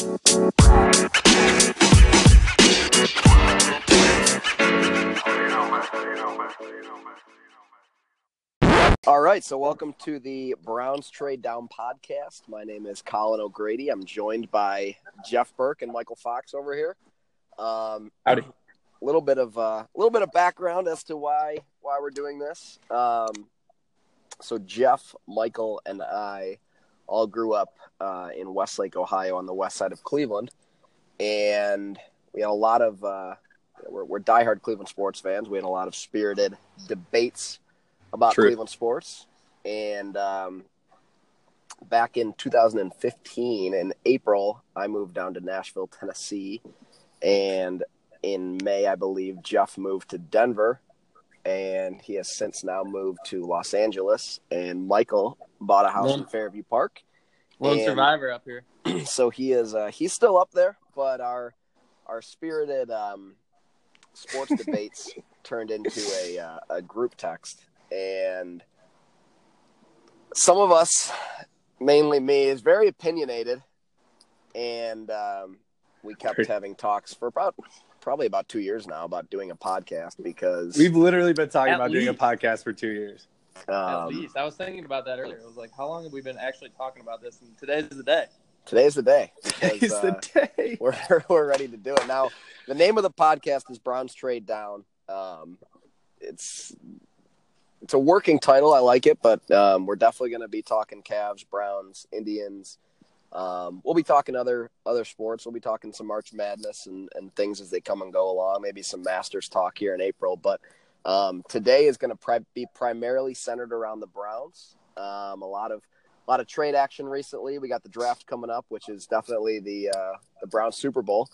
All right, so welcome to the Browns Trade Down podcast. My name is Colin O'Grady. I'm joined by Jeff Burke and Michael Fox over here. Um, Howdy. A little bit of a uh, little bit of background as to why why we're doing this. Um, so Jeff, Michael, and I all grew up uh, in Westlake, Ohio, on the west side of Cleveland, and we had a lot of uh, we're, we're diehard Cleveland sports fans. We had a lot of spirited debates about True. Cleveland sports, and um, back in 2015 in April, I moved down to Nashville, Tennessee, and in May, I believe Jeff moved to Denver, and he has since now moved to Los Angeles. And Michael bought a house in Fairview Park, Lone And- survivor up here. so he is uh, he's still up there, but our our spirited um, sports debates turned into a uh, a group text, and some of us, mainly me, is very opinionated, and um, we kept having talks for about probably about two years now about doing a podcast because We've literally been talking At about doing a podcast for two years. At um, least I was thinking about that earlier. I was like, how long have we been actually talking about this? And today's the day. today's the day. because, Today's uh, the day. we're we're ready to do it now. The name of the podcast is Browns Trade Down. Um, it's it's a working title. I like it, but um, we're definitely going to be talking Cavs, Browns, Indians. Um, we'll be talking other other sports. We'll be talking some March Madness and, and things as they come and go along. Maybe some Masters talk here in April. But um, today is going to pri- be primarily centered around the Browns. Um, a lot of a lot of trade action recently. We got the draft coming up, which is definitely the uh, the Browns Super Bowl.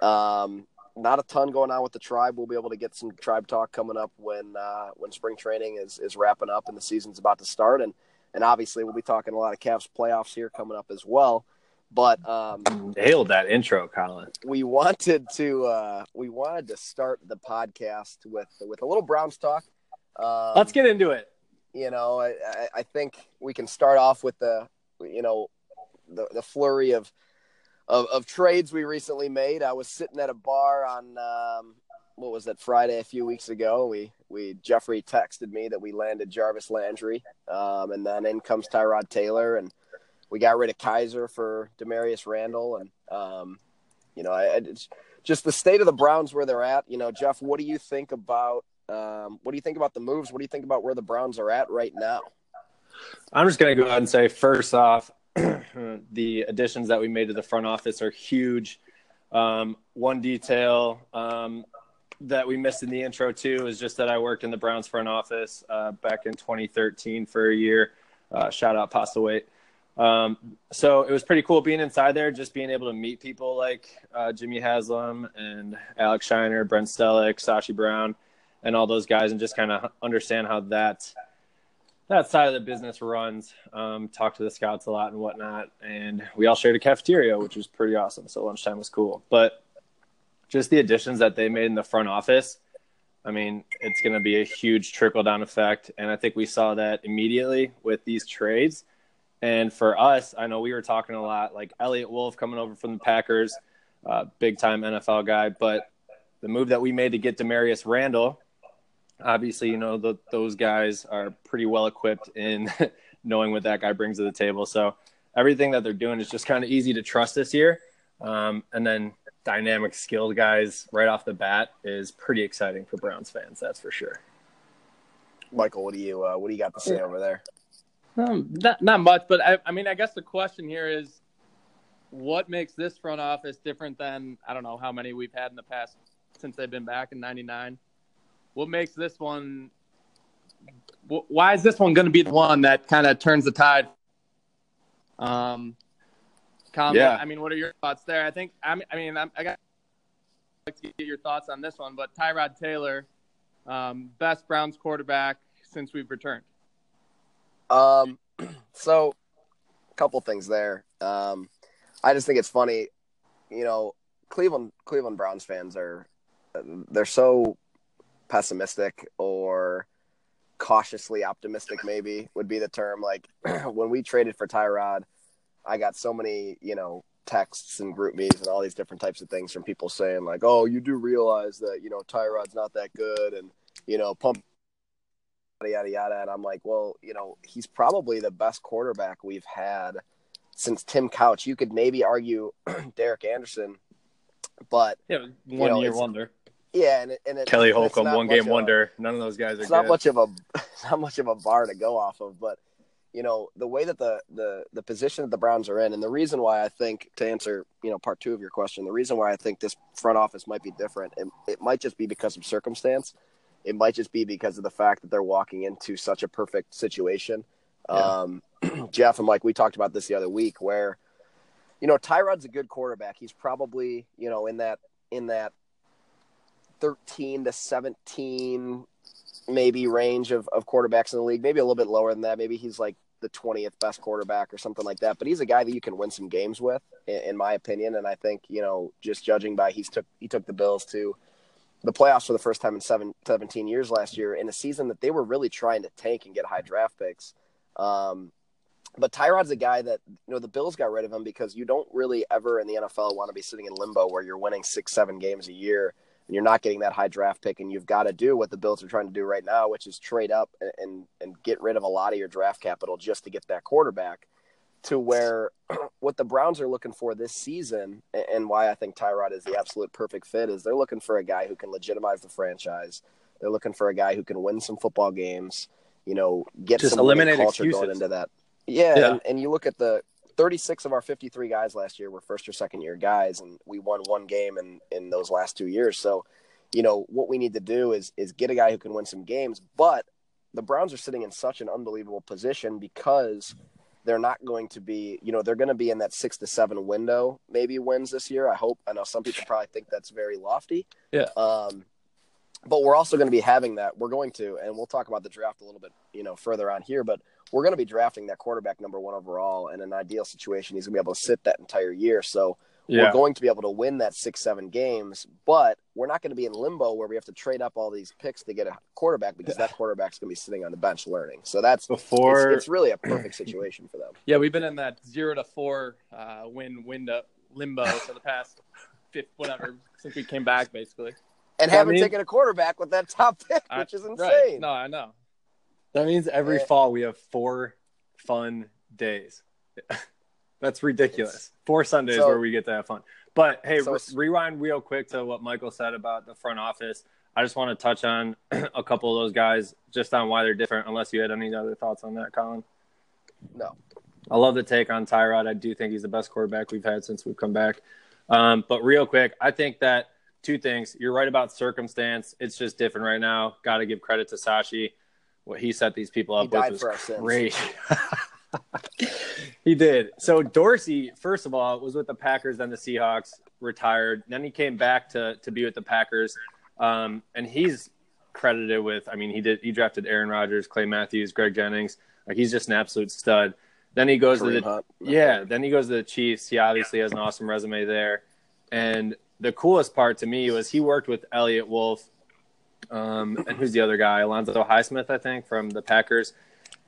Um, not a ton going on with the tribe. We'll be able to get some tribe talk coming up when uh, when spring training is, is wrapping up and the season's about to start. And and obviously we'll be talking a lot of Cavs playoffs here coming up as well. But um, Nailed that intro, Colin. we wanted to uh, we wanted to start the podcast with with a little Browns talk. Um, Let's get into it. you know, I, I, I think we can start off with the, you know, the, the flurry of, of, of trades we recently made. I was sitting at a bar on, um, what was that Friday a few weeks ago. We, we, Jeffrey texted me that we landed Jarvis Landry. Um, and then in comes Tyrod Taylor and we got rid of Kizer for Damarious Randall. And, um, you know, I, just the state of the Browns where they're at, you know, Jeff, what do you think about, um, what do you think about the moves? What do you think about where the Browns are at right now? I'm just going to go ahead and say first off, the additions that we made to the front office are huge. Um, one detail um, that we missed in the intro too is just that I worked in the Browns front office uh, back in 2013 for a year. Uh, shout out Pasta Weight. Um, so it was pretty cool being inside there, just being able to meet people like uh, Jimmy Haslam and Alex Shiner, Brent Stellick, Sashi Brown, and all those guys, and just kind of understand how that that side of the business runs. Um, talked to the scouts a lot and whatnot, and we all shared a cafeteria, which was pretty awesome. So lunchtime was cool, but just the additions that they made in the front office. I mean, it's going to be a huge trickle down effect, and I think we saw that immediately with these trades. And for us, I know we were talking a lot, like Eliot Wolf coming over from the Packers, uh, big time NFL guy. But the move that we made to get Damarious Randall, obviously, you know, the, those guys are pretty well equipped in knowing what that guy brings to the table. So everything that they're doing is just kind of easy to trust this year. Um, and then dynamic, skilled guys right off the bat is pretty exciting for Browns fans. That's for sure. Michael, what do you uh, what do you got to say over there? Um, not, not much, but I, I mean, I guess the question here is what makes this front office different than, I don't know how many we've had in the past since they've been back in 99? What makes this one, wh- why is this one going to be the one that kind of turns the tide? Um, Colin, Yeah. I mean, what are your thoughts there? I think, I mean, I, mean I'm, I got like to get your thoughts on this one, but Tyrod Taylor, um, best Browns quarterback since we've returned. Um, so a couple things there. Um, I just think it's funny, you know, Cleveland Cleveland Browns fans are they're so pessimistic or cautiously optimistic maybe would be the term like when we traded for Tyrod I got so many you know texts and group meets and all these different types of things from people saying like, "Oh, you do realize that you know Tyrod's not that good," and you know pump yada yada yada. And I'm like, well, you know, he's probably the best quarterback we've had since Tim Couch. You could maybe argue Derek Anderson, but Yeah, one You know, year wonder. yeah, and it, and it, Kelly it's Holcomb, not one game of a- wonder. None of those guys are it's good. not much of a it's not much of a bar to go off of, but you know the way that the the the position that the Browns are in, and the reason why I think to answer you know part two of your question, the reason why I think this front office might be different, it, it might just be because of circumstance. It might just be because of the fact that they're walking into such a perfect situation. Um, Jeff and Mike, we talked about this the other week, where you know Tyrod's a good quarterback. He's probably you know in that in that thirteen to seventeen maybe range of, of quarterbacks in the league, maybe a little bit lower than that. Maybe he's like the 20th best quarterback or something like that. But he's a guy that you can win some games with, in, in my opinion. And I think, you know, just judging by he's took, he took the Bills to the playoffs for the first time in seven, 17 years last year in a season that they were really trying to tank and get high draft picks. Um, but Tyrod's a guy that, you know, the Bills got rid of him because you don't really ever in the NFL want to be sitting in limbo where you're winning six, seven games a year and you're not getting that high draft pick, and you've got to do what the Bills are trying to do right now, which is trade up and, and and get rid of a lot of your draft capital just to get that quarterback. To where what the Browns are looking for this season, and- why I think Tyrod is the absolute perfect fit, is they're looking for a guy who can legitimize the franchise. They're looking for a guy who can win some football games. You know, get Just some eliminate culture going into that. Yeah, Yeah. And, and you look at the 36 of our 53 guys last year were first or second year guys, and we won one game in in those last two years. So, you know, what we need to do is is get a guy who can win some games. But the Browns are sitting in such an unbelievable position because they're not going to be, you know, they're going to be in that six to seven window, maybe wins this year. I hope. I know some people probably think that's very lofty. Yeah. Um, but we're also going to be having that. We're going to, and we'll talk about the draft a little bit, you know, further on here. But we're going to be drafting that quarterback number one overall. In an ideal situation, he's going to be able to sit that entire year. So Yeah. we're going to be able to win that six, seven games. But we're not going to be in limbo where we have to trade up all these picks to get a quarterback because that quarterback's going to be sitting on the bench learning. So that's Before it's, it's really a perfect situation for them. Yeah, we've been in that zero to four uh, win window limbo for the past fifth, whatever since we came back, basically. And That haven't means- taken a quarterback with that top pick, I- which is insane. Right? No, I know. that means every Yeah. fall we have four fun days. That's ridiculous. Four Sundays So- where we get to have fun. But hey, So- re- rewind real quick to what Michael said about the front office. I just want to touch on a couple of those guys just on why they're different. Unless you had any other thoughts on that, Colin. No. I love the take on Tyrod. I do think he's the best quarterback we've had since we've come back. Um, but real quick, I think that two things. You're right about circumstance. It's just different right now. Got to give credit to Sashi. What he set these people He up with died was great. he did. So Dorsey, first of all, was with the Packers, then the Seahawks, retired. Then he came back to to be with the Packers, um, and he's credited with. I mean, he did. He drafted Aaron Rodgers, Clay Matthews, Greg Jennings. Like he's just an absolute stud. Then he goes to the Hunt. yeah, then he goes to the Chiefs. He obviously has an awesome resume there. And the coolest part to me was he worked with Eliot Wolf. Um, and who's the other guy? Alonzo Highsmith, I think, from the Packers.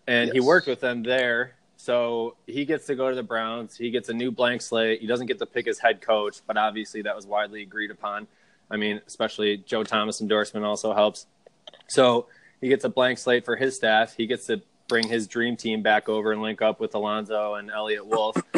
And he worked with them there. So he gets to go to the Browns. He gets a new blank slate. He doesn't get to pick his head coach, but obviously that was widely agreed upon. I mean, especially Joe Thomas endorsement also helps. So he gets a blank slate for his staff. He gets to bring his dream team back over and link up with Alonzo and Eliot Wolf.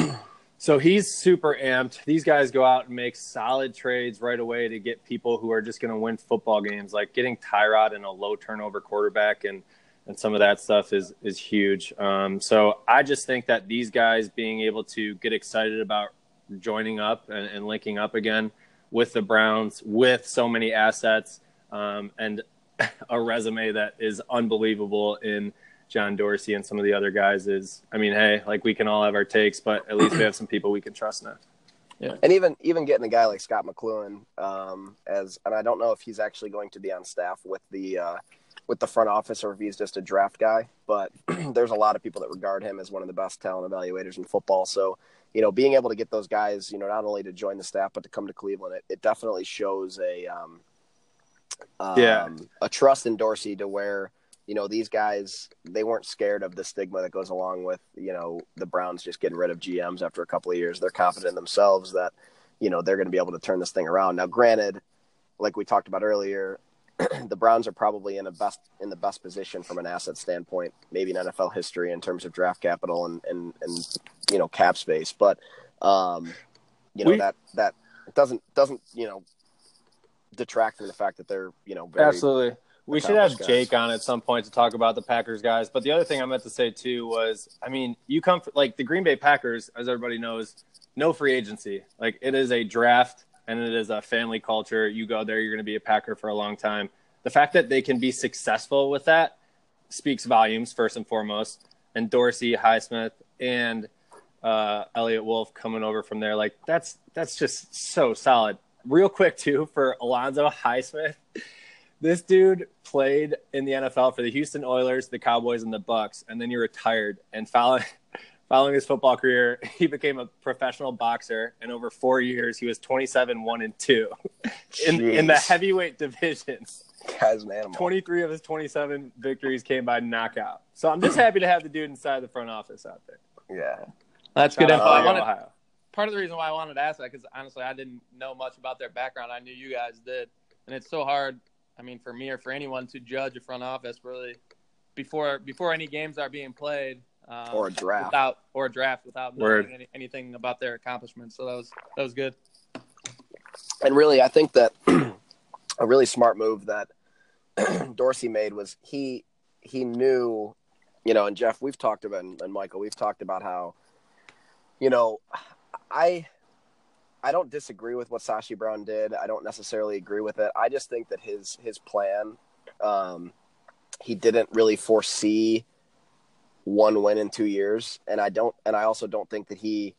so he's super amped. These guys go out and make solid trades right away to get people who are just going to win football games, like getting Tyrod and a low turnover quarterback and and some of that stuff is is huge. Um, so I just think that these guys being able to get excited about joining up and, and linking up again with the Browns with so many assets um, and a resume that is unbelievable in John Dorsey and some of the other guys is I mean, hey, like we can all have our takes, but at least we have some people we can trust now. Yeah. And even even getting a guy like Scot McCloughan um, as, and I don't know if he's actually going to be on staff with the uh, with the front office or if he's just a draft guy. But there's a lot of people that regard him as one of the best talent evaluators in football. So you know, being able to get those guys, you know, not only to join the staff but to come to Cleveland, it, it definitely shows a um, Yeah. um, a trust in Dorsey to where you know, these guys they weren't scared of the stigma that goes along with you know the Browns just getting rid of GMs after a couple of years. They're confident in themselves that you know they're going to be able to turn this thing around. Now, granted, like we talked about earlier, the Browns are probably in a best in the best position from an asset standpoint, maybe in NFL history in terms of draft capital and and, and you know cap space. But um, you know We- that that doesn't doesn't you know detract from the fact that they're you know very Absolutely. We should have guys. Jake on at some point to talk about the Packers guys. But the other thing I meant to say too was, I mean, you come from, like the Green Bay Packers, as everybody knows, no free agency. Like it is a draft and it is a family culture. You go there, you're going to be a Packer for a long time. The fact that they can be successful with that speaks volumes first and foremost. And Dorsey, Highsmith, and uh, Eliot Wolf coming over from there, like that's that's just so solid. Real quick too for Alonzo Highsmith. This dude played in the NFL for the Houston Oilers, the Cowboys, and the Bucks, and then he retired. And following following his football career, he became a professional boxer. And over four years, he was twenty seven one and two in in the heavyweight division. guy's an animal. 23 of his 27 victories came by knockout. So I'm just happy to have the dude inside the front office out there. Yeah, That's good info. out I wanted, Ohio. part of the reason why I wanted to ask that because honestly, I didn't know much about their background. I knew you guys did, and it's so hard. I mean, for me or for anyone to judge a front office really before before any games are being played um, Or a draft. without or a draft without knowing any, anything about their accomplishments. So that was that was good. and really, I think that a really smart move that Dorsey made was he he knew, you know, and Jeff, we've talked about, and, and Michael, we've talked about how, you know, I I don't disagree with what Sashi Brown did. I don't necessarily agree with it. I just think that his his plan, um, he didn't really foresee one win in two years, and I don't, and I also don't think that he,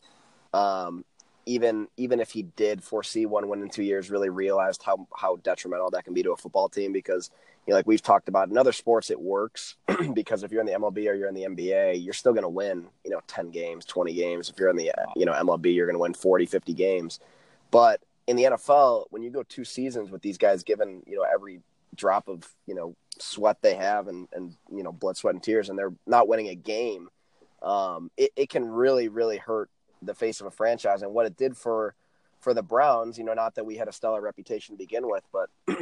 um, even even if he did foresee one win in two years, really realized how how detrimental that can be to a football team because you know, like we've talked about in other sports, it works because if you're in the MLB or you're in the NBA, you're still going to win, you know, 10 games, 20 games. If you're in the, uh, you know, MLB, you're going to win 40, 50 games. But in the NFL, when you go two seasons with these guys given, you know, every drop of, you know, sweat they have and, and, you know, blood, sweat and tears, and they're not winning a game, um, it, it can really, really hurt the face of a franchise. And what it did for, for the Browns, you know, not that we had a stellar reputation to begin with, but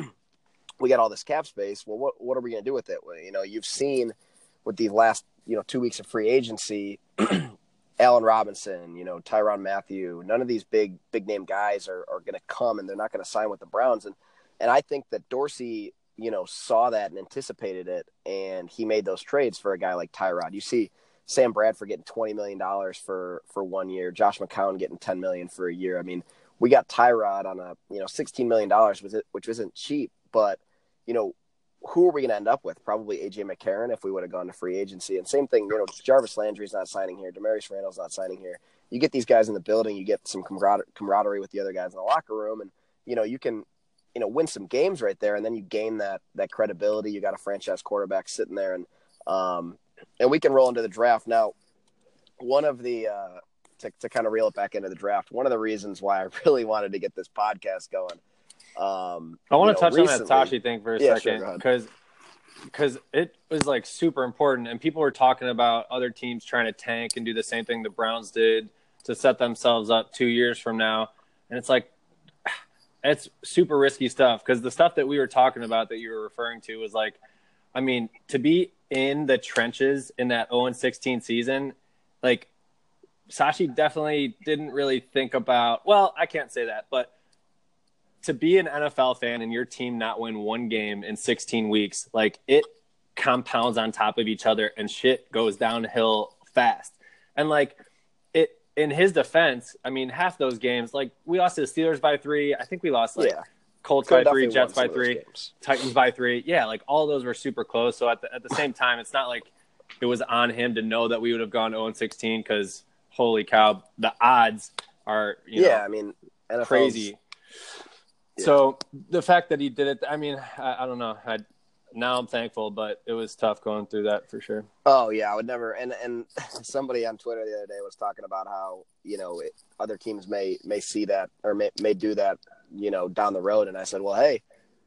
we got all this cap space. Well, what what are we going to do with it? Well, you know, you've seen with the last you know two weeks of free agency, Allen Robinson, you know, Tyrann Mathieu. None of these big big name guys are are going to come, and they're not going to sign with the Browns. And and I think that Dorsey, you know, saw that and anticipated it, and he made those trades for a guy like Tyrod. You see. Sam Bradford getting twenty million dollars for for one year. Josh McCown getting ten million for a year. I mean, we got Tyrod on a you know sixteen million dollars, which isn't cheap, but you know, who are we going to end up with? Probably AJ McCarron if we would have gone to free agency. And same thing, you know, Jarvis Landry's not signing here. Damarious Randall's not signing here. You get these guys in the building, you get some camarader- camaraderie with the other guys in the locker room, and you know you can, you know, win some games right there, and then you gain that that credibility. You got a franchise quarterback sitting there, and um, and we can roll into the draft now. One of the uh, to to kind of reel it back into the draft. One of the reasons why I really wanted to get this podcast going. Um, I want to touch on recently- that Sashi thing for a Yeah, second because because it was like super important, and people were talking about other teams trying to tank and do the same thing the Browns did to set themselves up two years from now, and it's like it's super risky stuff because the stuff that we were talking about that you were referring to was like, I mean, to be in the trenches in that 0 16 season, like Sashi definitely didn't really think about. Well, I can't say that, but to be an NFL fan and your team not win one game in 16 weeks, like it compounds on top of each other and shit goes downhill fast. And like it in his defense, I mean, half those games, like we lost to the Steelers by three. I think we lost like yeah, Colts by three, Jets by three. Titans by three. Yeah, like all those were super close. So at the, at the same time, it's not like it was on him to know that we would have gone 0 16 because holy cow, the odds are you yeah, know, I mean, NFL's crazy. Yeah. So the fact that he did it, I mean, I, I don't know. I, now I'm thankful, but it was tough going through that for sure. Oh yeah, I would never. And and somebody on Twitter the other day was talking about how you know it, other teams may may see that or may may do that you know down the road. And I said, well, hey,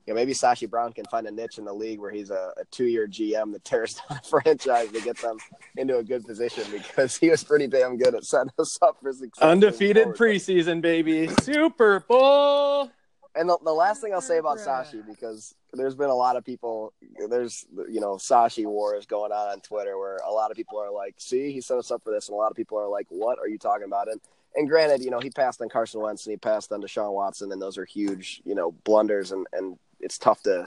you know, maybe Sashi Brown can find a niche in the league where he's a, a two-year GM that tears down a franchise to get them into a good position because he was pretty damn good at setting us up for success. Undefeated preseason, baby. Super Bowl. And the, the last thing I'll say about Sashi, because there's been a lot of people, there's, you know, Sashi wars going on on Twitter where a lot of people are like, see, he set us up for this. And a lot of people are like, what are you talking about? And, and granted, you know, he passed on Carson Wentz and he passed on Deshaun Watson, and those are huge, you know, blunders. And, and it's tough to,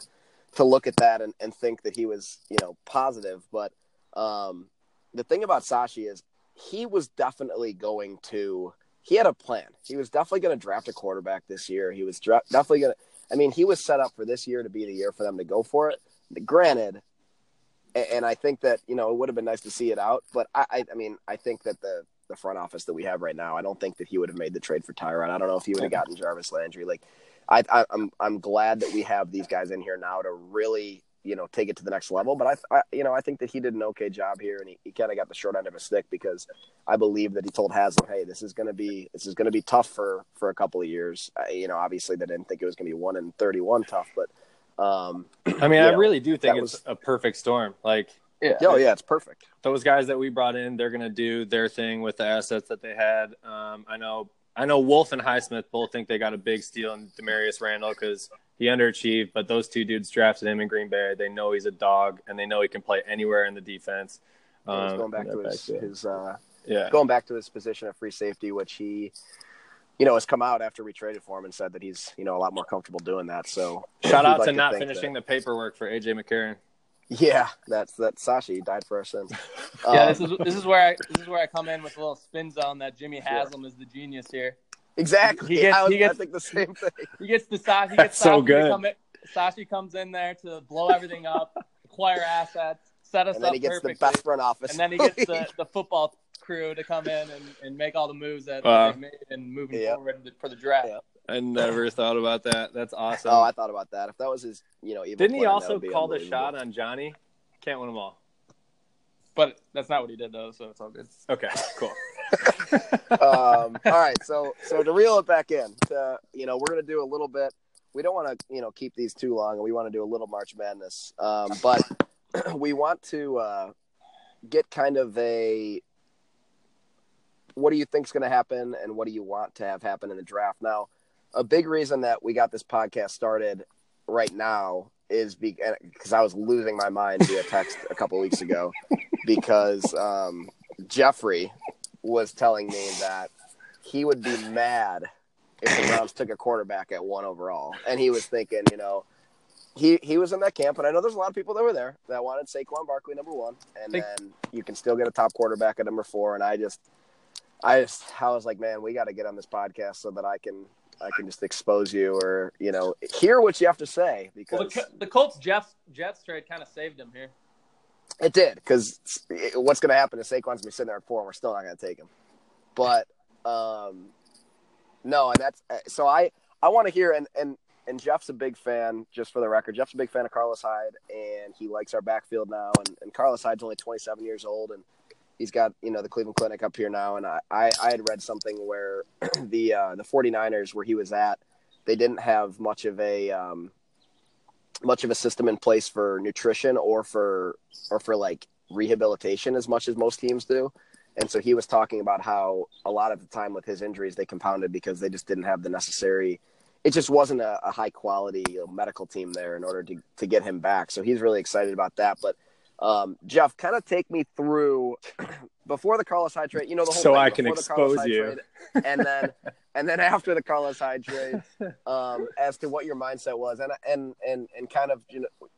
to look at that and, and think that he was, you know, positive. But um, the thing about Sashi is he was definitely going to – he had a plan. He was definitely going to draft a quarterback this year. He was dra- definitely going to. I mean, he was set up for this year to be the year for them to go for it. Granted, and, and I think that you know it would have been nice to see it out, but I, I, I mean, I think that the the front office that we have right now, I don't think that he would have made the trade for Tyrod. I don't know if he would have gotten Jarvis Landry. Like, I, I, I'm I'm glad that we have these guys in here now to really you know take it to the next level. But I, I you know I think that he did an okay job here, and he, he kind of got the short end of a stick because I believe that he told Haslam, hey, this is going to be this is going to be tough for for a couple of years. I, you know, obviously they didn't think it was going to be one in thirty one tough, but um, I mean, I know, really do think it's was, a perfect storm. Like. Yeah. Oh yeah, it's perfect. Those guys that we brought in, they're gonna do their thing with the assets that they had. Um, I know, I know Wolf and Highsmith both think they got a big steal in Damarious Randall because he underachieved, but those two dudes drafted him in Green Bay. They know he's a dog, and they know he can play anywhere in the defense. Um, going back to his, back his uh, yeah, going back to his position of free safety, which he, you know, has come out after we traded for him and said that he's, you know, a lot more comfortable doing that. So shout out like to not finishing that, the paperwork for AJ McCarron. Yeah, that's that Sashi died for our sins. yeah, um, this is this is where I this is where I come in with a little spin zone that Jimmy Haslam sure. is the genius here. Exactly. He gets, I, he gets, I think the same thing. He gets the Sashi. He gets so good. Come in, Sashi comes in there to blow everything up, acquire assets, set us up. and then up he gets perfectly. the best front office. And then he gets the, the football crew to come in and, and make all the moves that uh, they made and moving yep. forward for the draft. Yep. I never thought about that. That's awesome. Oh, I thought about that. If that was his, you know, didn't he also call the shot on Johnny? Can't win them all. But that's not what he did though, so it's all good. Okay, cool. Um, all right, so so to reel it back in, to, you know, we're gonna do a little bit. We don't want to, you know, keep these too long, and we want to do a little March Madness. Um, but we want to uh, get kind of a what do you think is going to happen, and what do you want to have happen in the draft? Now, a big reason that we got this podcast started right now is because I was losing my mind via text a couple weeks ago because um, Jeffrey was telling me that he would be mad if the Browns took a quarterback at one overall, and he was thinking, you know, he he was in that camp, and I know there's a lot of people that were there that wanted Saquon Barkley number one, and then you can still get a top quarterback at number four, and I just, I just, I was like, man, we got to get on this podcast so that I can I can just expose you or you know hear what you have to say because well, the, the, Colts Jets Jets trade kind of saved him here. It did because what's going to happen is Saquon's going to be sitting there at four, and we're still not going to take him. But um, no, and that's uh, so I I want to hear and and and Jeff's a big fan. Just for the record, Jeff's a big fan of Carlos Hyde, and he likes our backfield now. And, and Carlos Hyde's only 27 years old, and he's got you know the Cleveland Clinic up here now, and I I, I had read something where the uh, the 49ers where he was at, they didn't have much of a um, much of a system in place for nutrition or for or for like rehabilitation as much as most teams do. And so he was talking about how a lot of the time with his injuries they compounded because they just didn't have the necessary it just wasn't a, a high quality you know, medical team there in order to, to get him back. So he's really excited about that. But um, Jeff, kind of take me through before the Carlos Hyde trade. You know the whole so thing, I can expose you, trade, and then and then after the Carlos Hyde trade, um, as to what your mindset was, and and and and kind of you know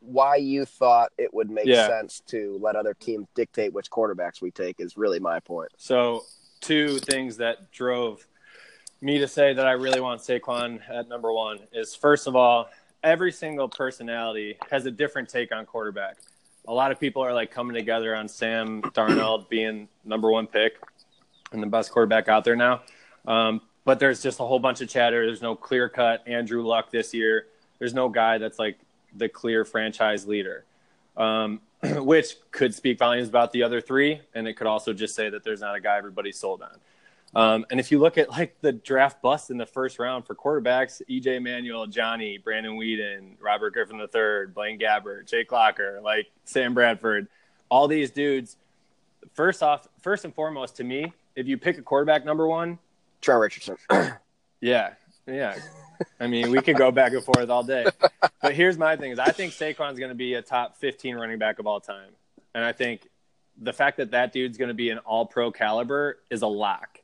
why you thought it would make yeah. sense to let other teams dictate which quarterbacks we take is really my point. So two things that drove me to say that I really want Saquon at number one is first of all, every single personality has a different take on quarterback a lot of people are like coming together on Sam Darnold being number one pick and the best quarterback out there now. Um, but there's just a whole bunch of chatter. There's no clear cut Andrew Luck this year. There's no guy that's like the clear franchise leader, um, which could speak volumes about the other three. And it could also just say that there's not a guy everybody's sold on. Um, and if you look at like the draft bust in the first round for quarterbacks, EJ Manuel, Johnny, Brandon Weeden, Robert Griffin III, Blaine Gabbert, Jake Locker, like Sam Bradford, all these dudes. First off, first and foremost, to me, if you pick a quarterback number one, Trent Richardson. yeah, yeah. I mean, we could go back and forth all day. But here's my thing: is I think Saquon's going to be a top 15 running back of all time, and I think the fact that that dude's going to be an All Pro caliber is a lock.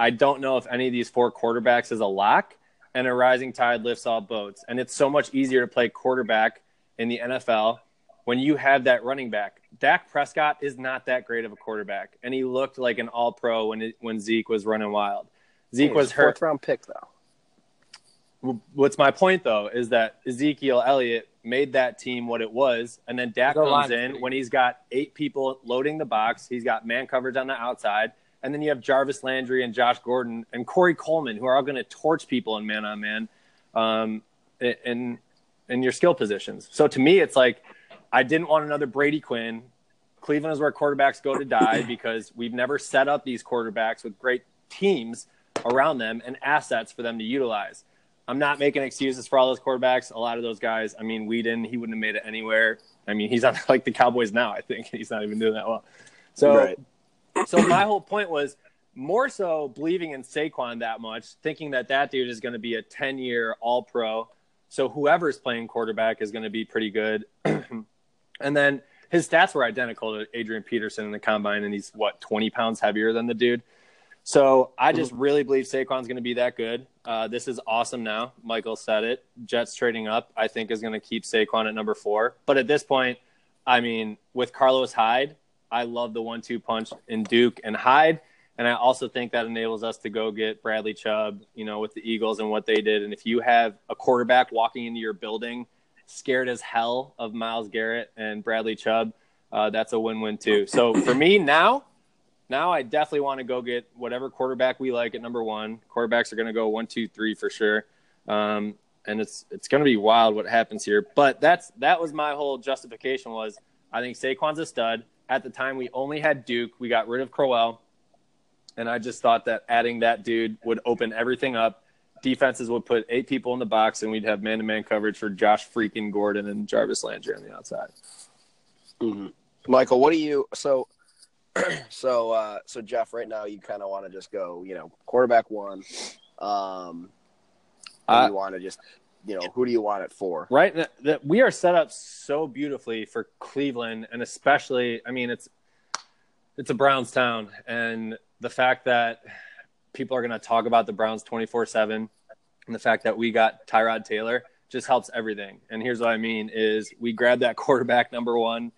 I don't know if any of these four quarterbacks is a lock, and a rising tide lifts all boats. And it's so much easier to play quarterback in the NFL when you have that running back. Dak Prescott is not that great of a quarterback, and he looked like an All Pro when it, when Zeke was running wild. Zeke Hey, was hurt. Fourth round pick though. What's my point though is that Ezekiel Elliott made that team what it was, and then Dak comes in when he's got eight people loading the box. He's got man coverage on the outside, and then you have Jarvis Landry and Josh Gordon and Corey Coleman who are all going to torch people in man on man, um, in in your skill positions. So to me, it's like I didn't want another Brady Quinn. Cleveland is where quarterbacks go to die because we've never set up these quarterbacks with great teams around them and assets for them to utilize. I'm not making excuses for all those quarterbacks. A lot of those guys, I mean, Weeden, he wouldn't have made it anywhere. I mean, he's on like the Cowboys now. I think he's not even doing that well. So, Right. So my whole point was more so believing in Saquon that much, thinking that that dude is going to be a 10 year All Pro. So whoever's playing quarterback is going to be pretty good. and then his stats were identical to Adrian Peterson in the combine, and he's what 20 pounds heavier than the dude. So I just really believe Saquon's going to be that good. Uh, this is awesome now. Michael said it. Jets trading up, I think, is going to keep Saquon at number four. But at this point, I mean, with Carlos Hyde, I love the one-two punch in Duke and Hyde, and I also think that enables us to go get Bradley Chubb, you know, with the Eagles and what they did. And if you have a quarterback walking into your building scared as hell of Myles Garrett and Bradley Chubb, uh, that's a win-win too. So for me now, now I definitely want to go get whatever quarterback we like at number one. Quarterbacks are going to go one, two, three for sure, um, and it's it's going to be wild what happens here. But that's that was my whole justification was I think Saquon's a stud. At the time, we only had Duke. We got rid of Crowell, and I just thought that adding that dude would open everything up. Defenses would put eight people in the box, and we'd have man-to-man coverage for Josh freaking Gordon and Jarvis Landry on the outside. hmm Michael, what do you so so uh so Jeff, right now you kind of want to just go, you know, quarterback one. Um you want to just, you know, who do you want it for? right? That, we are set up so beautifully for cleveland and especially i mean it's it's a browns town and the fact that people are going to talk about the browns 24-7 and the fact that we got tyrod taylor just helps everything. And here's what i mean is we grab that quarterback number one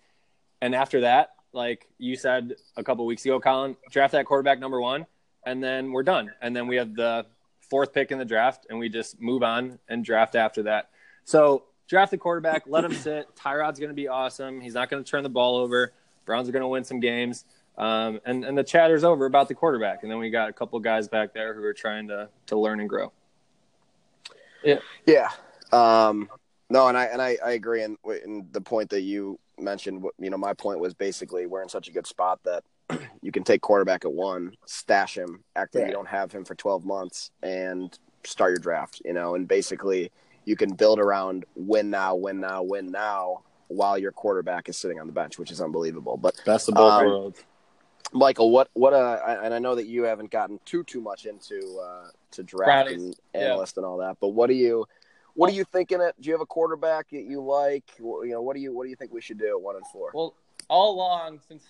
and after that like you said a couple weeks ago colin draft that quarterback number one and then we're done. And then we have the fourth pick in the draft and we just move on and draft after that so draft the quarterback, let him sit. Tyrod's going to be awesome. He's not going to turn the ball over. Browns are going to win some games. Um, and, and the chatter's over about the quarterback. And then we got a couple guys back there who are trying to, to learn and grow. Yeah. Um no, and I and I, I agree and, and the point that you mentioned, you know, my point was basically we're in such a good spot that you can take quarterback at one, stash him, act like Right. you don't have him for 12 months and start your draft, you know, and basically you can build around win now, win now, win now while your quarterback is sitting on the bench, which is unbelievable. But Best of both Um, worlds. Michael, what what uh, I- and I know that you haven't gotten too too much into uh, to draft Brownies, and yeah. and all that, but what do you what are you thinking? It do you have a quarterback that you like? You know, what do you what do you think we should do at one and four? Well, all along since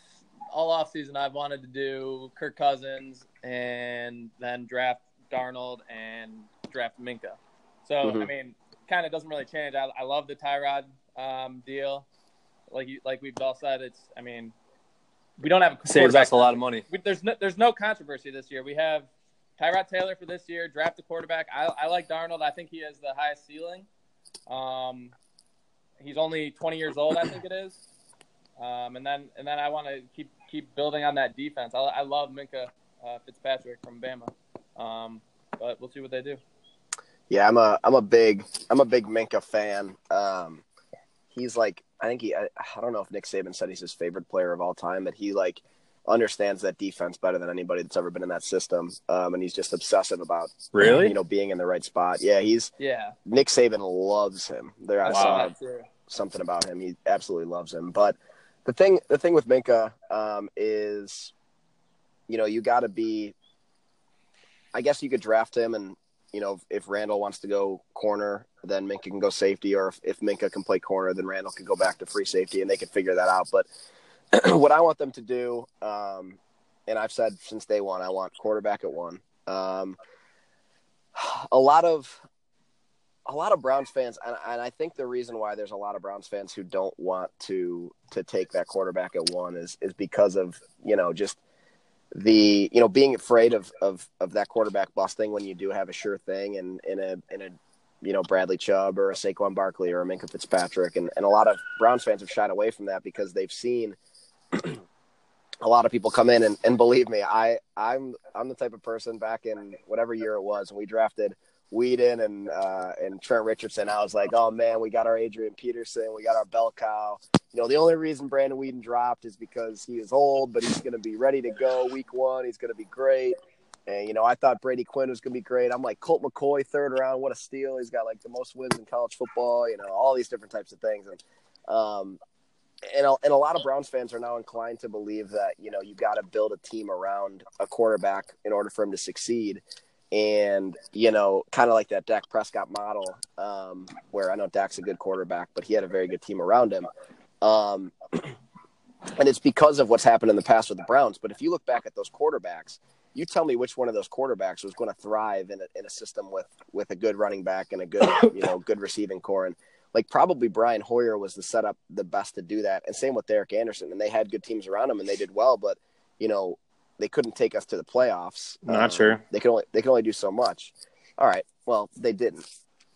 all off season, I've wanted to do Kirk Cousins and then draft Darnold and draft Minkah. So I Mhm. mean, kind of doesn't really change. I, I love the Tyrod um, deal. Like you, like we've all said, it's. I mean, we don't have a Saves quarterback us a lot of money. we, there's no there's no controversy this year. We have Tyrod Taylor for this year, draft the quarterback. I, I like Darnold. I think he has the highest ceiling. Um, he's only 20 years old, I think it is. Um, and then and then I want to keep keep building on that defense. I, I love Minkah uh, Fitzpatrick from Bama, um, but we'll see what they do. Yeah, I'm a I'm a big I'm a big Minkah fan. Um, he's like I think he I, I don't know if Nick Saban said he's his favorite player of all time, but he like understands that defense better than anybody that's ever been in that system. Um, and he's just obsessive about Really? you know being in the right spot. Yeah, he's Yeah. Nick Saban loves him. There I Wow. saw something about him. He absolutely loves him. But the thing the thing with Minkah um, is, you know, you got to be. I guess you could draft him, and you know, if Randall wants to go corner, then Minkah can go safety, or if, if Minkah can play corner, then Randall can go back to free safety, and they can figure that out. But what I want them to do, um, and I've said since day one, I want quarterback at one. Um, a lot of a lot of Browns fans, and, and I think the reason why there's a lot of Browns fans who don't want to to take that quarterback at one is is because of you know just the you know being afraid of of of that quarterback busting when you do have a sure thing and in a in a you know Bradley Chubb or a Saquon Barkley or a Minkah Fitzpatrick, and and a lot of Browns fans have shied away from that because they've seen. a lot of people come in and, and believe me, I I'm I'm the type of person back in whatever year it was when we drafted Weeden and uh, and Trent Richardson. I was like, oh man, we got our Adrian Peterson, we got our bell cow. You know, the only reason Brandon Weeden dropped is because he is old, but he's going to be ready to go week one. He's going to be great. And you know, I thought Brady Quinn was going to be great. I'm like Colt McCoy, third round. What a steal! He's got like the most wins in college football. You know, all these different types of things. And um, and a, and a lot of Browns fans are now inclined to believe that you know you got to build a team around a quarterback in order for him to succeed, and you know kind of like that Dak Prescott model, um, where I know Dak's a good quarterback, but he had a very good team around him, um, and it's because of what's happened in the past with the Browns. But if you look back at those quarterbacks, you tell me which one of those quarterbacks was going to thrive in a, in a system with with a good running back and a good you know good receiving core and like probably Brian Hoyer was the setup the best to do that. And same with Derek Anderson. And they had good teams around him and they did well, but you know, they couldn't take us to the playoffs. Not Um, sure. They can only they can only do so much. All right. Well, they didn't.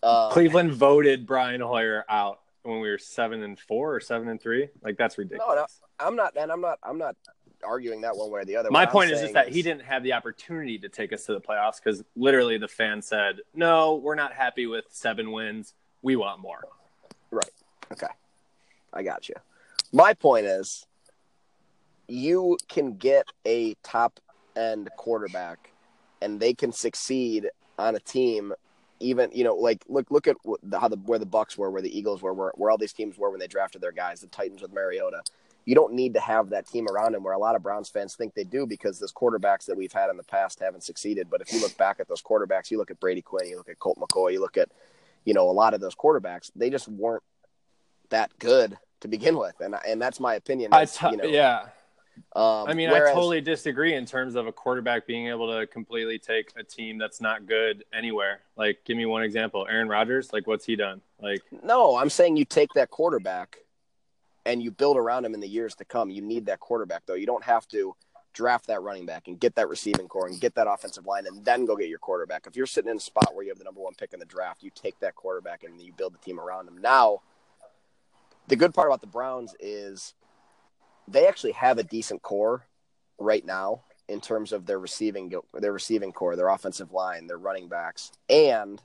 Um, Cleveland voted Brian Hoyer out when we were seven and four or seven and three. Like that's ridiculous. No, no, I'm not, and I'm not, I'm not arguing that one way or the other. My What point is just saying that he didn't have the opportunity to take us to the playoffs because literally the fans said, "No, we're not happy with seven wins. We want more." Right. Okay, I got you. My point is, you can get a top end quarterback, and they can succeed on a team. Even you know, like look look at the, how the where the Bucks were, where the Eagles were, where, where all these teams were when they drafted their guys. The Titans with Mariota. You don't need to have that team around him, where a lot of Browns fans think they do because those quarterbacks that we've had in the past haven't succeeded. But if you look back at those quarterbacks, you look at Brady Quinn, you look at Colt McCoy, you look at you know a lot of those quarterbacks, they just weren't that good to begin with, and and that's my opinion. I is, t- you know, yeah, um, I mean, whereas- I totally disagree in terms of a quarterback being able to completely take a team that's not good anywhere. Like, give me one example. Aaron Rodgers, like, what's he done? Like, no. I'm saying you take that quarterback and you build around him in the years to come. You need that quarterback though. You don't have to draft that running back and get that receiving core and get that offensive line and then go get your quarterback. If you're sitting in a spot where you have the number one pick in the draft, you take that quarterback and you build the team around him. Now, the good part about the Browns is they actually have a decent core right now in terms of their receiving their receiving core, their offensive line, their running backs, and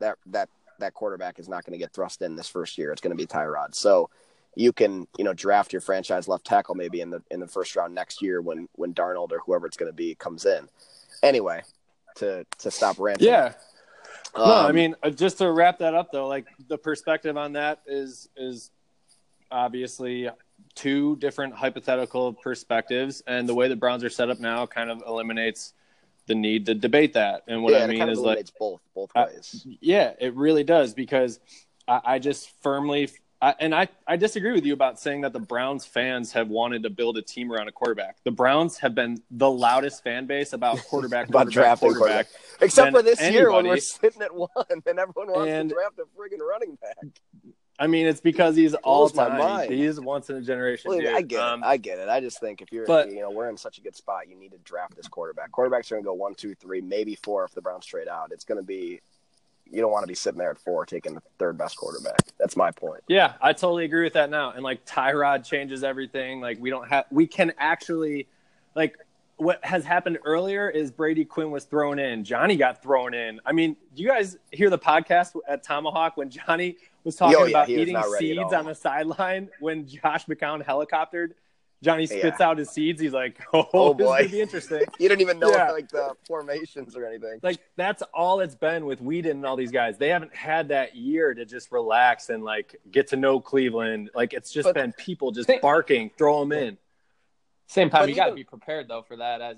that that that quarterback is not going to get thrust in this first year. It's going to be Tyrod. So you can you know draft your franchise left tackle maybe in the in the first round next year when when Darnold or whoever it's going to be comes in. Anyway, to to stop ranting. yeah, no, I Um, mean, uh, just to wrap that up though, like the perspective on that is is obviously two different hypothetical perspectives, and the way the Browns are set up now kind of eliminates the need to debate that. And what yeah, I mean kind of is like, both both I- yeah, it really does because I, I just firmly. I, and I, I disagree with you about saying that the Browns fans have wanted to build a team around a quarterback. The Browns have been the loudest fan base about quarterback, About quarterback, drafting quarterback. Except for this year when we're sitting at one and everyone wants And- to draft a friggin' running back. I mean, it's because he's all time. He's once in a generation. Well. I get Um, it. I get it. I just think if you're, but- you know, we're in such a good spot, you need to draft this quarterback. Quarterbacks are going to go one, two, three, maybe four if the Browns trade out. It's going to be, you don't want to be sitting there at four taking the third best quarterback. That's my point. Yeah, I totally agree with that now. And like Tyrod changes everything. Like we don't have we can actually like what has happened earlier is Brady Quinn was thrown in. Johnny got thrown in. I mean, do you guys hear the podcast at Tomahawk when Johnny was oh, talking Oh, yeah, about eating not ready at seeds on the sideline when Josh McCown helicoptered? Johnny spits Yeah. out his seeds. He's like, "Oh, Oh, this boy. is gonna be interesting." You didn't even know Yeah. like the formations or anything. like that's all it's been with Weeden and all these guys. They haven't had that year to just relax and like get to know Cleveland. Like it's just But- been people just barking, throw them in. Same time, But you got to be prepared though for that as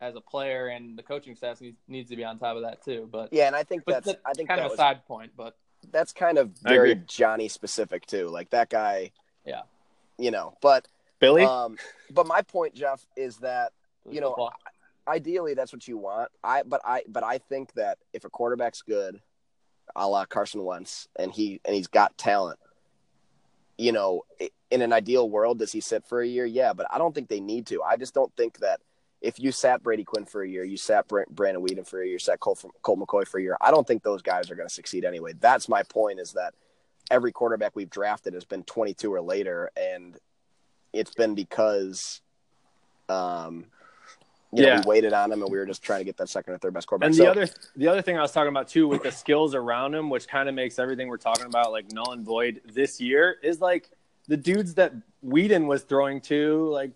as a player, and the coaching staff needs, needs to be on top of that too. But Yeah, and I think that's that's I think kind that of a was side point. But that's kind of very. Johnny specific too. Like that guy. Yeah. You know, but Billy, um, but my point, Jeff, is that You know, football. ideally that's what you want. I but I but I think that if a quarterback's good, a la Carson Wentz, and he and he's got talent, you know, in an ideal world, does he sit for a year? Yeah, but I don't think they need to. I just don't think that if you sat Brady Quinn for a year, you sat Bra- Brandon Weeden for a year, sat Colt, Colt McCoy for a year. I don't think those guys are going to succeed anyway. That's my point. Is that every quarterback we've drafted has been 22 or later, and it's been because, um, you know, Yeah. we waited on him and we were just trying to get that second or third best quarterback. and So- the other the other thing I was talking about too with the skills around him, which kind of makes everything we're talking about like null and void this year, is like the dudes that Weeden was throwing to, like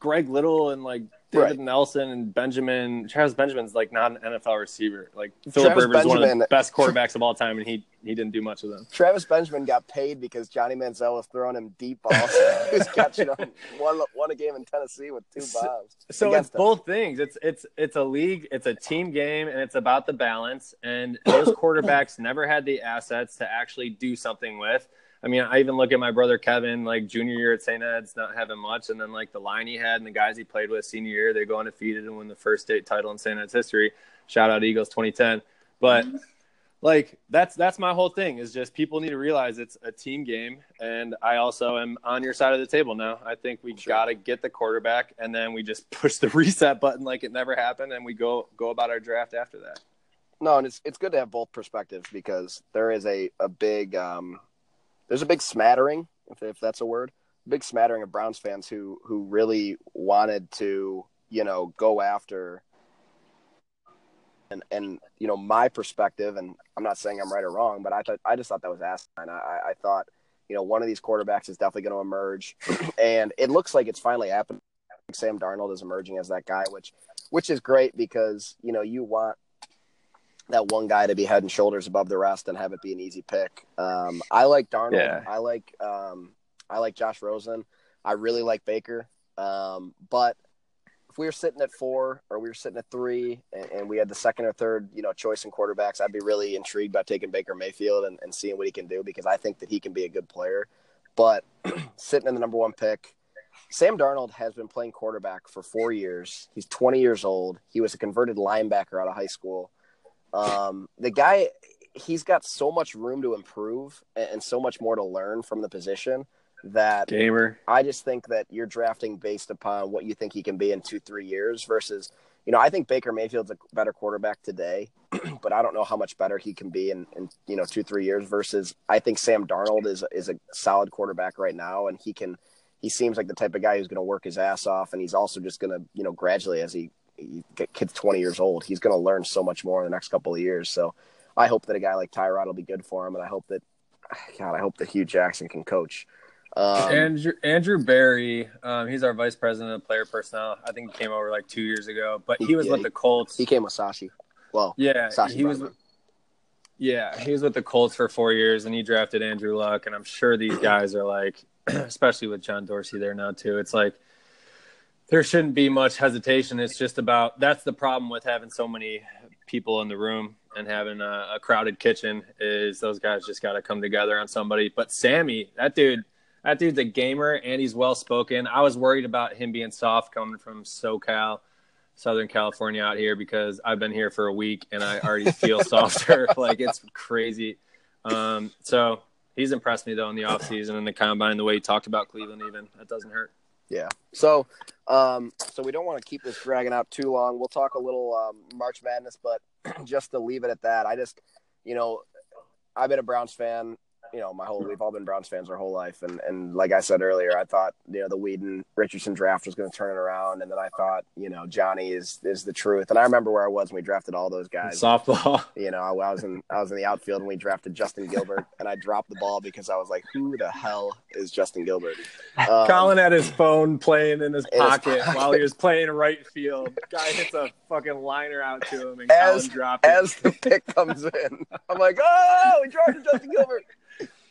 Greg Little and like David Right. Nelson and Benjamin. Travis Benjamin's like not an NFL receiver. Like Philip Rivers is one of the best quarterbacks of all time, and he he didn't do much of them. Travis Benjamin got paid because Johnny Manziel was throwing him deep balls. he was catching them. Won, won a game in Tennessee with two So- bombs. So it's them. both things. It's it's it's a league, it's a team game, and it's about the balance. And those quarterbacks never had the assets to actually do something with. I mean, I even look at my brother Kevin, like junior year at St. Ed's, not having much, and then like the line he had and the guys he played with senior year, they go undefeated and win the first state title in St. Ed's history. Shout out Eagles 2010. But like that's that's my whole thing is just people need to realize it's a team game and i also am on your side of the table now i think we Sure. got to get the quarterback and then we just push the reset button like it never happened and we go go about our draft after that No, and it's it's good to have both perspectives because there is a a big um, there's a big smattering if if that's a word, big smattering of Browns fans who who really wanted to you know go after. And and you know my perspective, and I'm not saying I'm right or wrong, but I thought I just thought that was asinine. I, I thought you know one of these quarterbacks is definitely going to emerge, and it looks like it's finally happened. Sam Darnold is emerging as that guy, which which is great because you know you want that one guy to be head and shoulders above the rest and have it be an easy pick. Um, I like Darnold. Yeah. I like um, I like Josh Rosen. I really like Baker. Um, but if we were sitting at four or we were sitting at three and, and we had the second or third, you know, choice in quarterbacks, I'd be really intrigued by taking Baker Mayfield and, and seeing what he can do because I think that he can be a good player. But sitting in the number one pick, Sam Darnold has been playing quarterback for four years. He's 20 years old. He was a converted linebacker out of high school. Um, the guy, he's got so much room to improve and, so much more to learn from the position that gamer I just think that you're drafting based upon what you think he can be in two, three years versus, you know, I think Baker Mayfield's a better quarterback today, but I don't know how much better he can be in, in you know, two, three years versus I think Sam Darnold is, is a solid quarterback right now. And he can, he seems like the type of guy who's going to work his ass off. And he's also just going to, you know, gradually as he, kid's 20 years old, he's going to learn so much more in the next couple of years. So I hope that a guy like Tyrod will be good for him. And I hope that, God, I hope that Hue Jackson can coach. Um, andrew andrew Berry um, he's our vice president of player personnel i think he came over like two years ago but he was Yeah, with he- the colts he came with Sashi. Well, yeah Sashi he was. Yeah, he was with the Colts for four years, and he drafted Andrew Luck. And I'm sure these guys are like, especially with John Dorsey there now too. It's like there shouldn't be much hesitation. It's just about that's the problem with having so many people in the room and having a, a crowded kitchen is those guys just got to come together on somebody. But Sammy, that dude, that dude's a gamer and he's well spoken. I was worried about him being soft coming from SoCal. Southern California out here because I've been here for a week and I already feel softer. like it's crazy. Um, so he's impressed me though in the offseason and the combine, the way he talked about Cleveland, even that doesn't hurt. Yeah. So, um, so we don't want to keep this dragging out too long. We'll talk a little um, March Madness, but just to leave it at that, I just, you know, I've been a Browns fan you know, my whole we've all been Browns fans our whole life, and and like I said earlier, I thought you know the Weeden Richardson draft was going to turn it around, and then I thought you know Johnny is is the truth, and I remember where I was when we drafted all those guys. Softball. You know, I, I was in I was in the outfield and we drafted Justin Gilbert, and I dropped the ball because I was like, who the hell is Justin Gilbert? Um, Colin had his phone playing in his In his pocket pocket. while he was playing right field. Guy hits a fucking liner out to him, and As- Colin dropped it. as the pick comes in, I'm like, oh, we drafted Justin Gilbert.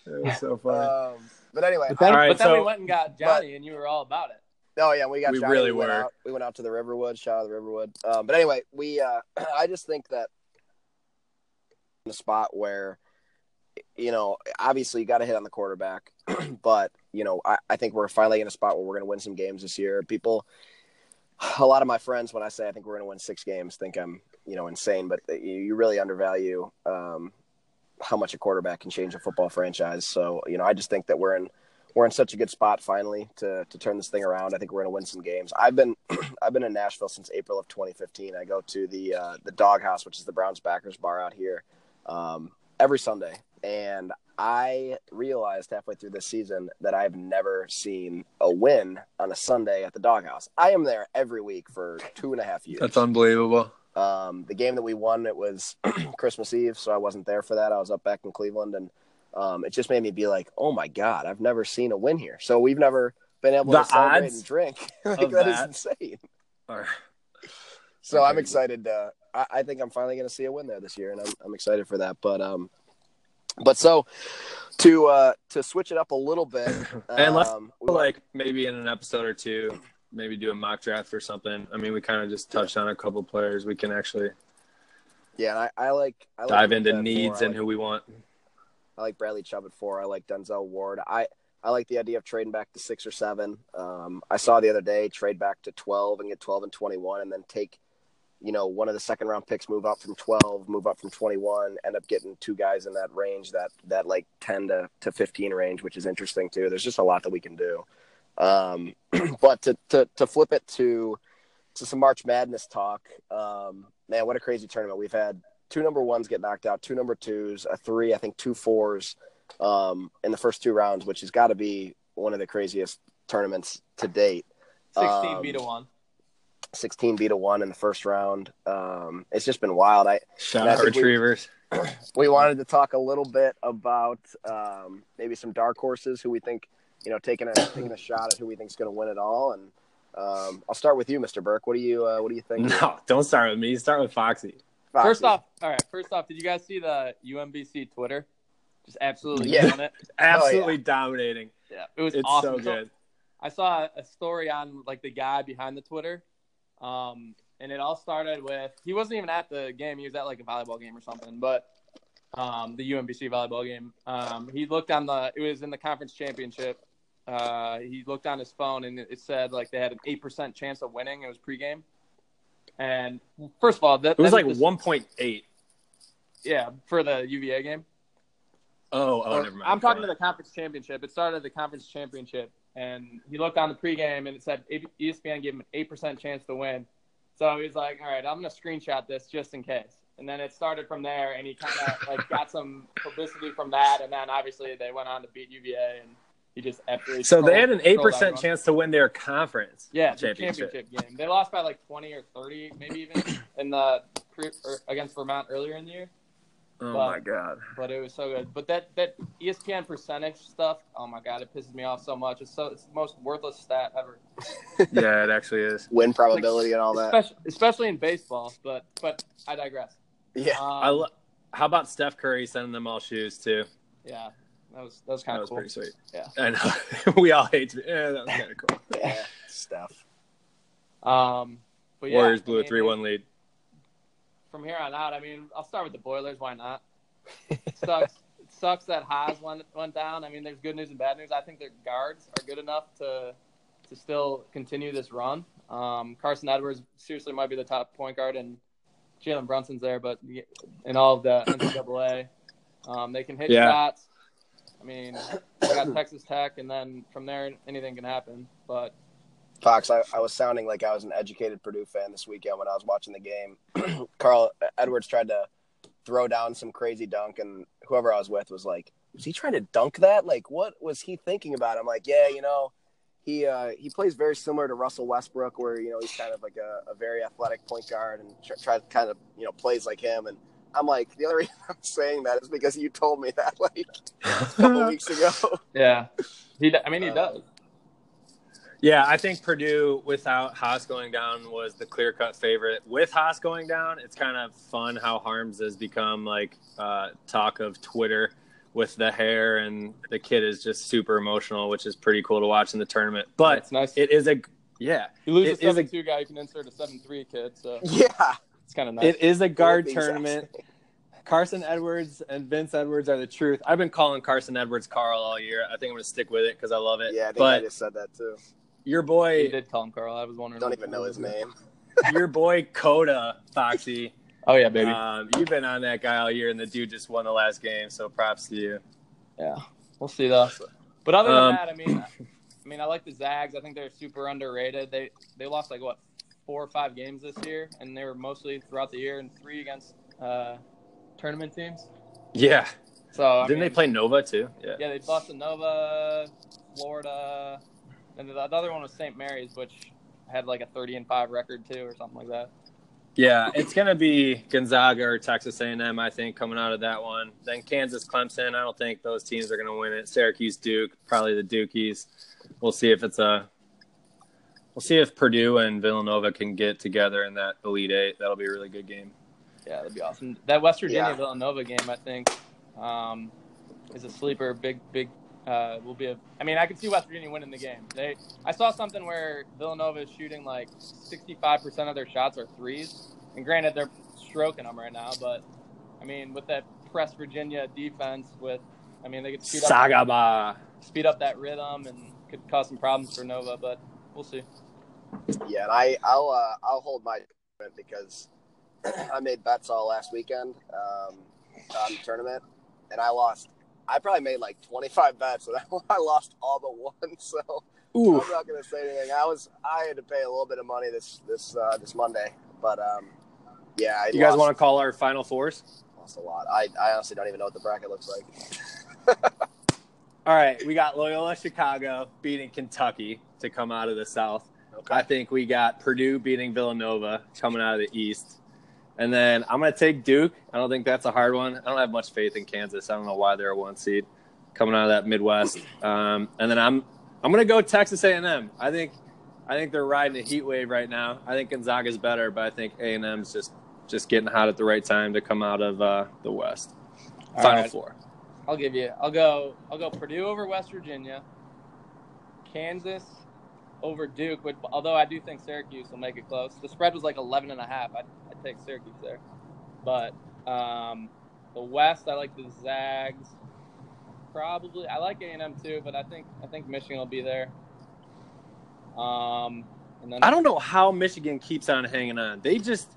It was so funny. Um, but anyway, But then, All right, but then so- we went and got Johnny, and you were all about it. Oh yeah, we got We Johnny. really we went were. Out, we went out to the Riverwood. Shout out to the Riverwood. Um, but anyway, we uh, I just think that the spot where you know obviously you got to hit on the quarterback, but you know I, I think we're finally in a spot where we're going to win some games this year. People, a lot of my friends, when I say I think we're going to win six games, think I'm you know insane, but you, you really undervalue um, how much a quarterback can change a football franchise. So you know I just think that we're in we're in such a good spot finally to to turn this thing around. I think we're going to win some games. I've been I've been in Nashville since April of 2015. I go to the uh, the Doghouse, which is the Browns backers bar out here, um, every Sunday, and I realized halfway through this season that I've never seen a win on a Sunday at the Doghouse. I am there every week for two and a half years. That's unbelievable. Um, the game that we won, it was Christmas Eve, so I wasn't there for that. I was up back in Cleveland, and um, it just made me be like, "Oh my god, I've never seen a win here." So we've never been able The to celebrate and drink. like, that is insane. Or- So I'm excited. To, I, I think I'm finally going to see a win there this year, and I'm I'm excited for that. But um, but so to uh to switch it up a little bit, And let's um, like maybe in an episode or two, maybe do a mock draft or something. I mean, we kind of just touched on a couple players. We can actually yeah, and I, I like I like dive into needs four. And like- who we want. I like Bradley Chubb at four. I like Denzel Ward. I I like the idea of trading back to six or seven. Um, I saw the other day trade back to twelve and get twelve and twenty one, and then take, you know, one of the second round picks, move up from twelve, move up from twenty one, end up getting two guys in that range, that that like ten to to fifteen range, which is interesting too. There's just a lot that we can do. Um, but to, to to flip it to to some March Madness talk, um, man, what a crazy tournament we've had two number ones get knocked out, two number twos, a three, I think two fours um, in the first two rounds, which has got to be one of the craziest tournaments to date. Sixteen Um, beat a one. 16 beat a one in the first round. Um, it's just been wild. I Shout And I out think we- retrievers. we wanted to talk a little bit about um, maybe some dark horses who we think you know taking a taking a shot at who we think is going to win it all. And um, I'll start with you, Mr. Burke. What do you uh, what do you think? No, don't start with me. Start with Foxy. Foxy? First off, all right. First off, did you guys see the UMBC Twitter? Just absolutely Yeah. killing it. Absolutely dominating. Yeah, it was It's awesome. so good. I saw a story on like the guy behind the Twitter, um, and it all started with he wasn't even at the game. He was at like a volleyball game or something, but um, the UMBC volleyball game. Um, he looked on the. It was in the conference championship. Uh, he looked on his phone and it said like they had an eight percent chance of winning. It was pregame. And first of all, that It was that like is 1.8. yeah for the UVA game. Oh, oh, Or- never mind. I'm talking to the conference championship. It started at the conference championship, and he looked on the pregame, and it said ESPN gave him an eight percent chance to win. So he's like, "All right, I'm gonna screenshot this just in case." And then it started from there, and he kind of like got some publicity from that, and then obviously they went on to beat UVA, and he just absolutely. So they had an eight percent chance to win their conference. Yeah, championship. championship game. They lost by like 20 or 30, maybe even in the or against Vermont earlier in the year. Oh But- my god. but it was so good. But that that ESPN percentage stuff, oh my god, it pisses me off so much. It's so it's the most worthless stat ever, Yeah, it actually is. win probability and all that. especially especially in baseball. But but I digress. Yeah, Um, I lo- How about Steph Curry sending them all shoes too? yeah, that was that was kind of cool. pretty sweet. Yeah. I know. we all hate. Yeah, that was kind of cool. yeah, stuff. Um, but yeah, Warriors blew I a mean, three-one lead. From here on out, I mean, I'll start with the Boilers. Why not? It sucks. it sucks that Haas went went down. I mean, there's good news and bad news. I think their guards are good enough to to still continue this run. Um, Carson Edwards seriously might be the top point guard, and Jalen Brunson's there. But in all of the NCAA, um, they can hit Yeah. shots. I mean, they got Texas Tech, and then from there, anything can happen. But Fox, I, I was sounding like I was an educated Purdue fan this weekend when I was watching the game. Carl Edwards tried to throw down some crazy dunk, and whoever I was with was like, was he trying to dunk that? Like, what was he thinking about? I'm like, yeah, you know, he uh, he plays very similar to Russell Westbrook, where you know he's kind of like a, a very athletic point guard and try kind of you know plays like him. And I'm like, the other reason I'm saying that is because you told me that like a couple weeks ago. Yeah, he. I mean, he Uh, does. Yeah, I think Purdue without Haas going down was the clear cut favorite. With Haas going down, it's kind of fun how Haarms has become like uh, talk of Twitter with the hair, and the kid is just super emotional, which is pretty cool to watch in the tournament. But it's nice. it is a yeah, you lose it a seven two guy, you can insert a seven three kid. So Yeah, it's kind of nice. it is a guard tournament. Carson Edwards and Vince Edwards are the truth. I've been calling Carson Edwards Carl all year. I think I'm going to stick with it because I love it. Yeah, I think I just said that too. your he boy, did call him Carl. I was wondering. Don't even know his name. your boy Coda Foxy. Oh yeah, baby. Um, you've been on that guy all year, and the dude just won the last game. So props to you. Yeah, we'll see though. But other than Um, that, I mean, I mean, I like the Zags. I think they're super underrated. They they lost like what four or five games this year, and they were mostly throughout the year and three against uh, tournament teams. Yeah. So I Didn't mean, they play Nova too? Yeah. Yeah, they lost to Nova, Florida, and the, the other one was St. Mary's, which had like a thirty and five record too, or something like that. Yeah, it's gonna be Gonzaga or Texas A&M, I think, coming out of that one. Then Kansas, Clemson. I don't think those teams are gonna win it. Syracuse, Duke, probably the Dukies. We'll see if it's a. We'll see if Purdue and Villanova can get together in that Elite Eight. That'll be a really good game. Yeah, that'd be awesome. That West Virginia Yeah. Villanova game, I think, um, is a sleeper. Big, big. Uh, will be a. I mean, I could see West Virginia winning the game. They. I saw something where Villanova is shooting like sixty-five percent of their shots are threes, and granted they're stroking them right now, but I mean, with that press Virginia defense, with I mean, they could speed up, Sagaba. speed up that rhythm and could cause some problems for Nova, but we'll see. Yeah, and I I'll uh, I'll hold my because I made bets all last weekend um, on the tournament, and I lost. I probably made like twenty five bets, and I lost all but one. So. I'm not going to say anything. I was I had to pay a little bit of money this this uh, this Monday, but um, yeah, I You guys want to call our Final Fours? lost a lot. I I honestly don't even know what the bracket looks like. All right, we got Loyola Chicago beating Kentucky to come out of the South. I think we got Purdue beating Villanova coming out of the East. And then I'm going to take Duke. I don't think that's a hard one. I don't have much faith in Kansas. I don't know why they're a one seed coming out of that Midwest. Um, and then I'm I'm going to go Texas A&M. I think I think they're riding a heat wave right now. I think Gonzaga's better, but I think A&M's just just getting hot at the right time to come out of uh, the West. All Final right. four. I'll give you. I'll go. I'll go Purdue over West Virginia. Kansas over Duke. Which, although I do think Syracuse will make it close. The spread was like 11 and a half. I'd, I'd take Syracuse there. But um, the West, I like the Zags. Probably, I like A and M too, but I think I think Michigan will be there. Um, and then I don't know how Michigan keeps on hanging on. They just,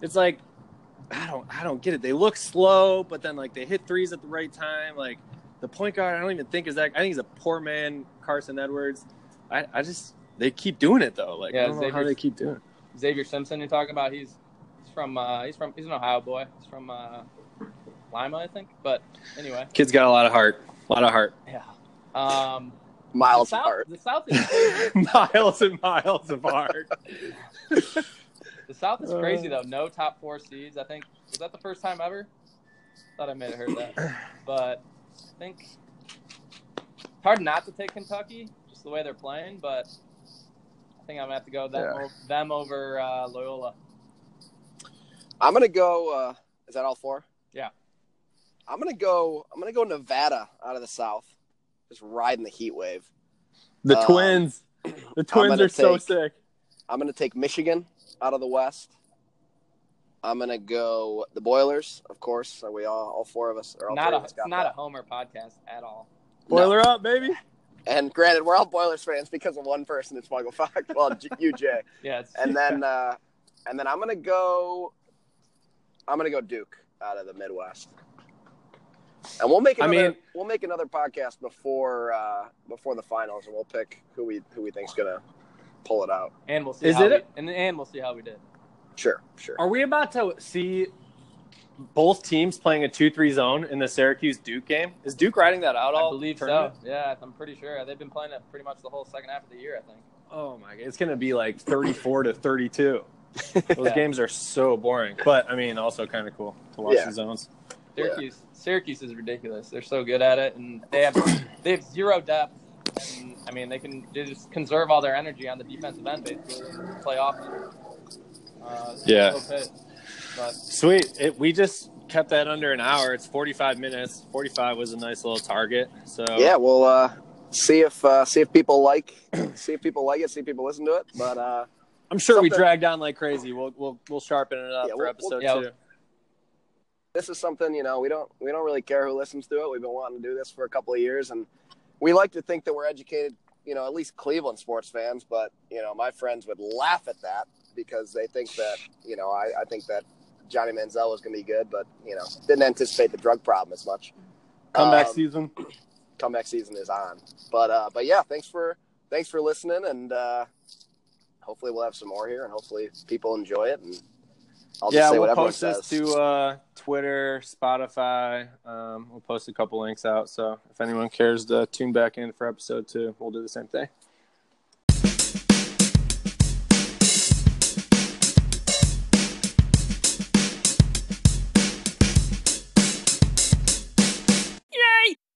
it's like, I don't, I don't get it. They look slow, but then like they hit threes at the right time. Like the point guard, I don't even think is that. I think he's a poor man, Carson Edwards. I, I just, they keep doing it though. Like Yeah, I don't know how they keep doing. it. Xavier Simpson. You're talking about? He's he's from uh, he's from he's an Ohio boy. He's from uh, Lima, I think. But anyway, Kid's got a lot of heart, a lot of heart. yeah. Um, Miles the South, apart. The South is miles and miles of heart. the South is crazy Uh. though. No top four seeds. I think was that the first time ever. Thought I may have heard that, but I think it's hard not to take Kentucky just the way they're playing. But I think I'm gonna have to go them, Yeah. o- them over uh, Loyola. I'm gonna go. Uh, is that all four? Yeah. I'm gonna go. I'm gonna go Nevada out of the South, just riding the heat wave. The Um, twins, the twins gonna are so sick. I'm gonna take Michigan out of the West. I'm gonna go the Boilers, of course. Are we all, all four of us, or all Not a of us not a. Homer podcast at all. No. Boiler up, baby. And granted, we're all Boilers fans because of one person. It's Michael Fox. Well, J- you, Jay. Yeah, it's, And then, uh, and then I'm gonna go. I'm gonna go Duke out of the Midwest. And we'll make I mean- we'll make another podcast before uh, before the finals, and we'll pick who we who we think's gonna pull it out. and we'll see. Is how it we, and and we'll see how we did. Sure, sure. Are we about to see both teams playing a two-three zone in the Syracuse Duke game. Is Duke riding that out all? I all? believe tournament? so. Yeah, I'm pretty sure they've been playing it pretty much the whole second half of the year. I think. Oh my god, it's gonna be like thirty-four to thirty-two. Those Yeah. games are so boring, but I mean, also kind of cool to watch Yeah. the zones. Syracuse, Syracuse is ridiculous. They're so good at it, and they have they have zero depth. And I mean, they can they just conserve all their energy on the defensive end, basically, and play offense. Uh, Yeah. so pissed. But Sweet. It, we just kept that under an hour. It's forty-five minutes. Forty-five was a nice little target. So Yeah, we'll uh, see if uh, see if people like see if people like it, see if people listen to it. But uh, I'm sure we Something- dragged on like crazy. We'll we'll we'll sharpen it up Yeah, for we'll- episode we'll- two. this is something you know we don't we don't really care who listens to it. We've been wanting to do this for a couple of years, and we like to think that we're educated. You know, at least Cleveland sports fans. But you know, my friends would laugh at that because they think that you know I, I think that Johnny Manziel was going to be good, but you know didn't anticipate the drug problem as much. Comeback Um, season. comeback season is on. But uh, but yeah, thanks for thanks for listening, and uh, hopefully we'll have some more here, and hopefully people enjoy it. And I'll just yeah, say we'll post this to uh, Twitter, Spotify. Um, we'll post a couple links out. So if anyone cares to tune back in for episode two, we'll do the same thing.